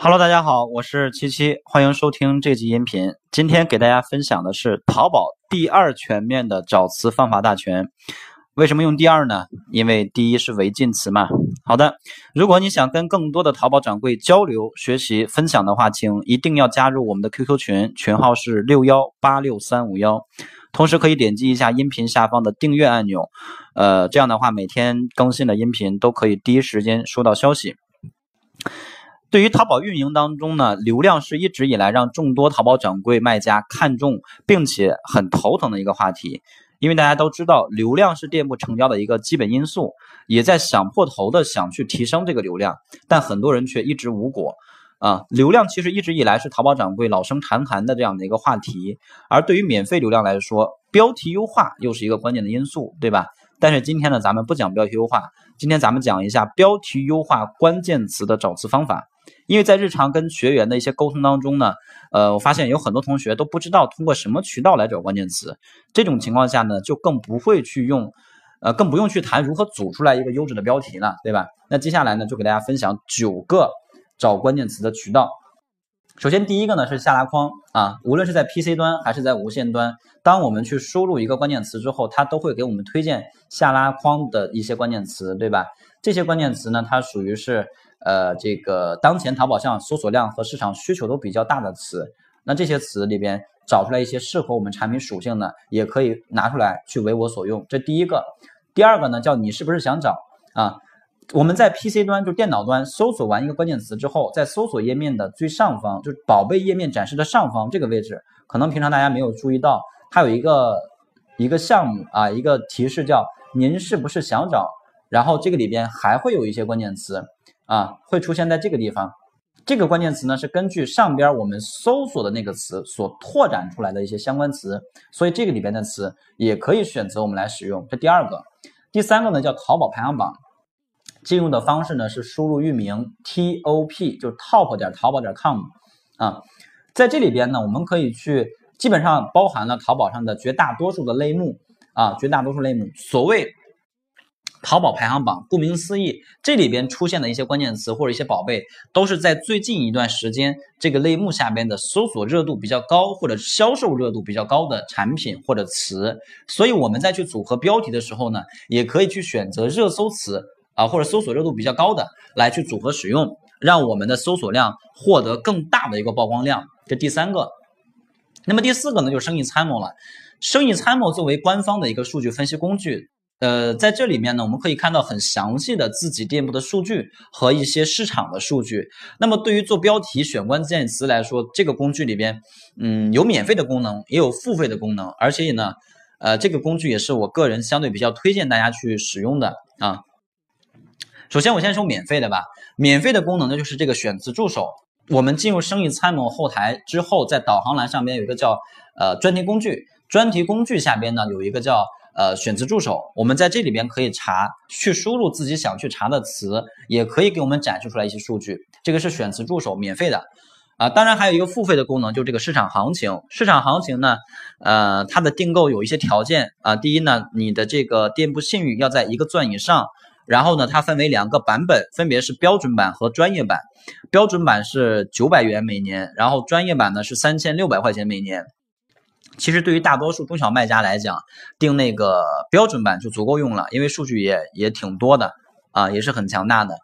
Hello，大家好，我是七七，欢迎收听这集音频。今天给大家分享的是淘宝第二全面的找词方法大全。为什么用第二呢？因为第一是违禁词嘛。好的，如果你想跟更多的淘宝掌柜交流、学习、分享的话，请一定要加入我们的 QQ 群，群号是六幺八六三五幺。同时可以点击一下音频下方的订阅按钮，呃，这样的话每天更新的音频都可以第一时间收到消息。对于淘宝运营当中呢，流量是一直以来让众多淘宝掌柜卖家看重并且很头疼的一个话题。因为大家都知道，流量是店铺成交的一个基本因素，也在想破头的想去提升这个流量，但很多人却一直无果。啊，流量其实一直以来是淘宝掌柜老生常谈的这样的一个话题。而对于免费流量来说，标题优化又是一个关键的因素，对吧？但是今天呢，咱们不讲标题优化，今天咱们讲一下标题优化关键词的找词方法。因为在日常跟学员的一些沟通当中呢，呃，我发现有很多同学都不知道通过什么渠道来找关键词。这种情况下呢，就更不会去用，呃，更不用去谈如何组出来一个优质的标题了，对吧？那接下来呢，就给大家分享九个找关键词的渠道。首先，第一个呢是下拉框啊，无论是在 PC 端还是在无线端，当我们去输入一个关键词之后，它都会给我们推荐下拉框的一些关键词，对吧？这些关键词呢，它属于是。呃，这个当前淘宝上搜索量和市场需求都比较大的词，那这些词里边找出来一些适合我们产品属性的，也可以拿出来去为我所用。这第一个，第二个呢，叫你是不是想找啊？我们在 PC 端就电脑端搜索完一个关键词之后，在搜索页面的最上方，就是宝贝页面展示的上方这个位置，可能平常大家没有注意到，它有一个一个项目啊，一个提示叫您是不是想找？然后这个里边还会有一些关键词。啊，会出现在这个地方。这个关键词呢，是根据上边我们搜索的那个词所拓展出来的一些相关词，所以这个里边的词也可以选择我们来使用。这第二个，第三个呢叫淘宝排行榜。进入的方式呢是输入域名 top，就 top 点淘宝点 com 啊，在这里边呢，我们可以去，基本上包含了淘宝上的绝大多数的类目啊，绝大多数类目。所谓。淘宝排行榜，顾名思义，这里边出现的一些关键词或者一些宝贝，都是在最近一段时间这个类目下边的搜索热度比较高或者销售热度比较高的产品或者词。所以我们在去组合标题的时候呢，也可以去选择热搜词啊或者搜索热度比较高的来去组合使用，让我们的搜索量获得更大的一个曝光量。这第三个，那么第四个呢，就是生意参谋了。生意参谋作为官方的一个数据分析工具。呃，在这里面呢，我们可以看到很详细的自己店铺的数据和一些市场的数据。那么对于做标题选关键词来说，这个工具里边，嗯，有免费的功能，也有付费的功能，而且呢，呃，这个工具也是我个人相对比较推荐大家去使用的啊。首先我先说免费的吧，免费的功能呢就是这个选词助手。我们进入生意参谋后台之后，在导航栏上边有一个叫呃专题工具，专题工具下边呢有一个叫。呃，选词助手，我们在这里边可以查，去输入自己想去查的词，也可以给我们展示出来一些数据。这个是选词助手，免费的啊。当然还有一个付费的功能，就这个市场行情。市场行情呢，呃，它的订购有一些条件啊。第一呢，你的这个店铺信誉要在一个钻以上。然后呢，它分为两个版本，分别是标准版和专业版。标准版是九百元每年，然后专业版呢是三千六百块钱每年。其实对于大多数中小卖家来讲，定那个标准版就足够用了，因为数据也也挺多的啊，也是很强大的。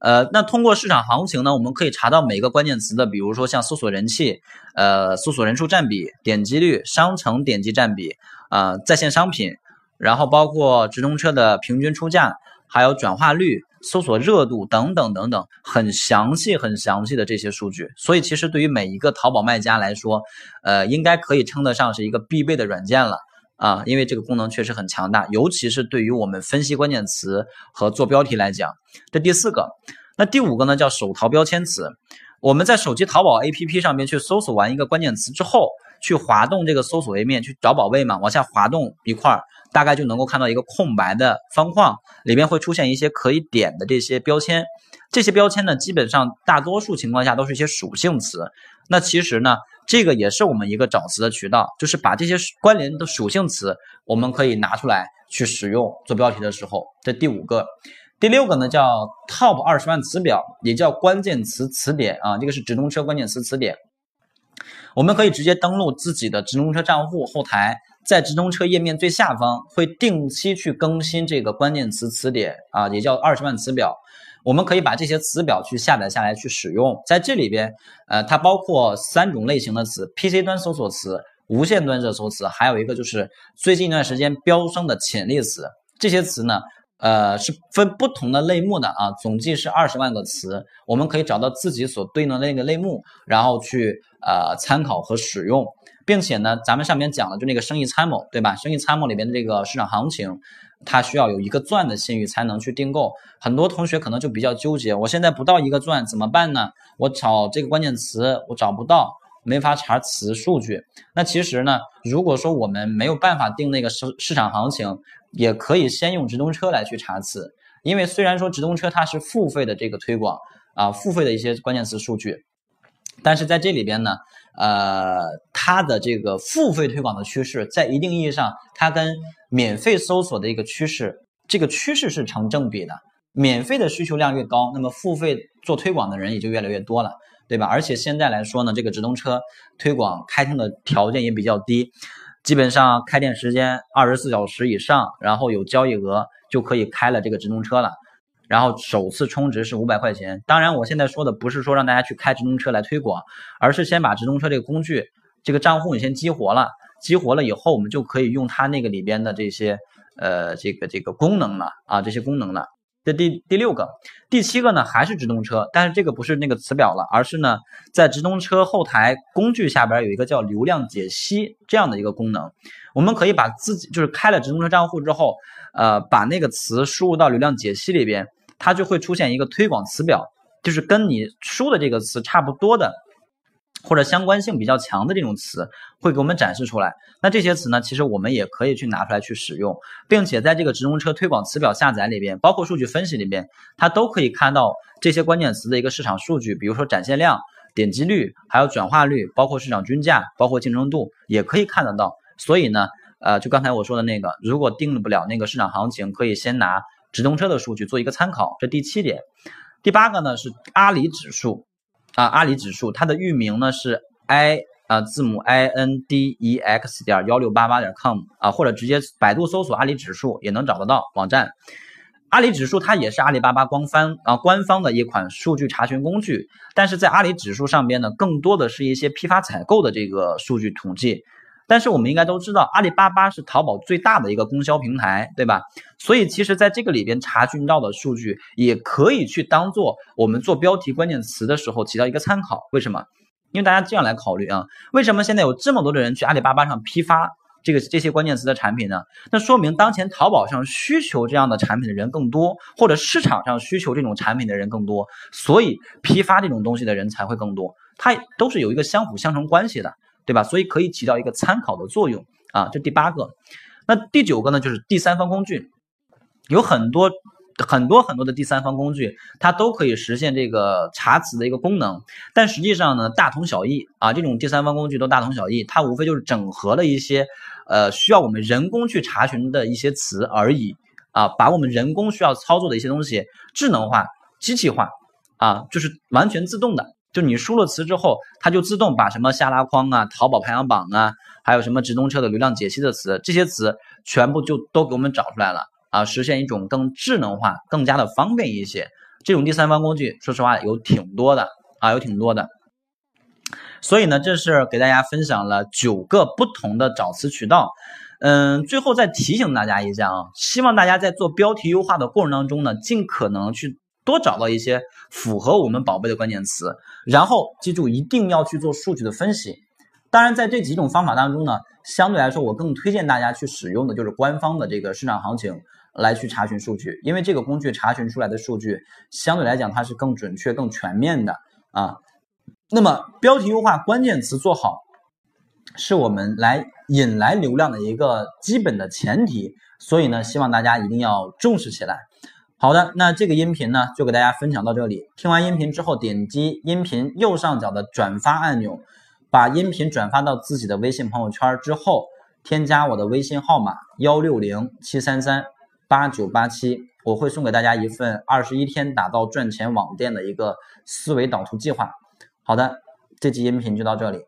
呃，那通过市场行情呢，我们可以查到每个关键词的，比如说像搜索人气、呃搜索人数占比、点击率、商城点击占比啊、在线商品，然后包括直通车的平均出价，还有转化率。搜索热度等等等等，很详细、很详细的这些数据，所以其实对于每一个淘宝卖家来说，呃，应该可以称得上是一个必备的软件了啊，因为这个功能确实很强大，尤其是对于我们分析关键词和做标题来讲。这第四个，那第五个呢，叫手淘标签词。我们在手机淘宝 APP 上面去搜索完一个关键词之后，去滑动这个搜索页面去找宝贝嘛，往下滑动一块儿。大概就能够看到一个空白的方框，里面会出现一些可以点的这些标签。这些标签呢，基本上大多数情况下都是一些属性词。那其实呢，这个也是我们一个找词的渠道，就是把这些关联的属性词，我们可以拿出来去使用做标题的时候。这第五个，第六个呢叫 Top 二十万词表，也叫关键词词典啊，这个是直通车关键词词典。我们可以直接登录自己的直通车账户后台，在直通车页面最下方会定期去更新这个关键词词典啊，也叫二十万词表。我们可以把这些词表去下载下来去使用，在这里边，呃，它包括三种类型的词：PC 端搜索词、无线端热搜词，还有一个就是最近一段时间飙升的潜力词。这些词呢，呃，是分不同的类目的啊，总计是二十万个词，我们可以找到自己所对应的那个类目，然后去呃参考和使用，并且呢，咱们上面讲了就那个生意参谋，对吧？生意参谋里边的这个市场行情。它需要有一个钻的信誉才能去订购，很多同学可能就比较纠结，我现在不到一个钻怎么办呢？我找这个关键词我找不到，没法查词数据。那其实呢，如果说我们没有办法定那个市市场行情，也可以先用直通车来去查词，因为虽然说直通车它是付费的这个推广啊，付费的一些关键词数据，但是在这里边呢。呃，它的这个付费推广的趋势，在一定意义上，它跟免费搜索的一个趋势，这个趋势是成正比的。免费的需求量越高，那么付费做推广的人也就越来越多了，对吧？而且现在来说呢，这个直通车推广开通的条件也比较低，基本上开店时间二十四小时以上，然后有交易额就可以开了这个直通车了。然后首次充值是五百块钱。当然，我现在说的不是说让大家去开直通车来推广，而是先把直通车这个工具、这个账户你先激活了。激活了以后，我们就可以用它那个里边的这些呃这个这个功能了啊，这些功能了。这第第六个，第七个呢还是直通车，但是这个不是那个词表了，而是呢在直通车后台工具下边有一个叫流量解析这样的一个功能。我们可以把自己就是开了直通车账户之后，呃把那个词输入到流量解析里边。它就会出现一个推广词表，就是跟你输的这个词差不多的，或者相关性比较强的这种词，会给我们展示出来。那这些词呢，其实我们也可以去拿出来去使用，并且在这个直通车推广词表下载里边，包括数据分析里边，它都可以看到这些关键词的一个市场数据，比如说展现量、点击率，还有转化率，包括市场均价，包括竞争度，也可以看得到。所以呢，呃，就刚才我说的那个，如果定不了那个市场行情，可以先拿。直通车的数据做一个参考，这第七点。第八个呢是阿里指数啊，阿里指数它的域名呢是 i 啊字母 i n d e x 点幺六八八点 com 啊，或者直接百度搜索阿里指数也能找得到网站。阿里指数它也是阿里巴巴官方啊官方的一款数据查询工具，但是在阿里指数上边呢，更多的是一些批发采购的这个数据统计。但是我们应该都知道，阿里巴巴是淘宝最大的一个供销平台，对吧？所以其实在这个里边查询到的数据，也可以去当做我们做标题关键词的时候起到一个参考。为什么？因为大家这样来考虑啊，为什么现在有这么多的人去阿里巴巴上批发这个这些关键词的产品呢？那说明当前淘宝上需求这样的产品的人更多，或者市场上需求这种产品的人更多，所以批发这种东西的人才会更多。它都是有一个相辅相成关系的。对吧？所以可以起到一个参考的作用啊。这第八个，那第九个呢？就是第三方工具，有很多很多很多的第三方工具，它都可以实现这个查词的一个功能。但实际上呢，大同小异啊。这种第三方工具都大同小异，它无非就是整合了一些呃需要我们人工去查询的一些词而已啊，把我们人工需要操作的一些东西智能化、机器化啊，就是完全自动的。就你输了词之后，它就自动把什么下拉框啊、淘宝排行榜啊，还有什么直通车的流量解析的词，这些词全部就都给我们找出来了啊，实现一种更智能化、更加的方便一些。这种第三方工具，说实话有挺多的啊，有挺多的。所以呢，这是给大家分享了九个不同的找词渠道。嗯，最后再提醒大家一下啊，希望大家在做标题优化的过程当中呢，尽可能去。多找到一些符合我们宝贝的关键词，然后记住一定要去做数据的分析。当然，在这几种方法当中呢，相对来说我更推荐大家去使用的就是官方的这个市场行情来去查询数据，因为这个工具查询出来的数据相对来讲它是更准确、更全面的啊。那么标题优化、关键词做好，是我们来引来流量的一个基本的前提，所以呢，希望大家一定要重视起来。好的，那这个音频呢，就给大家分享到这里。听完音频之后，点击音频右上角的转发按钮，把音频转发到自己的微信朋友圈之后，添加我的微信号码幺六零七三三八九八七。我会送给大家一份二十一天打造赚钱网店的一个思维导图计划。好的，这期音频就到这里。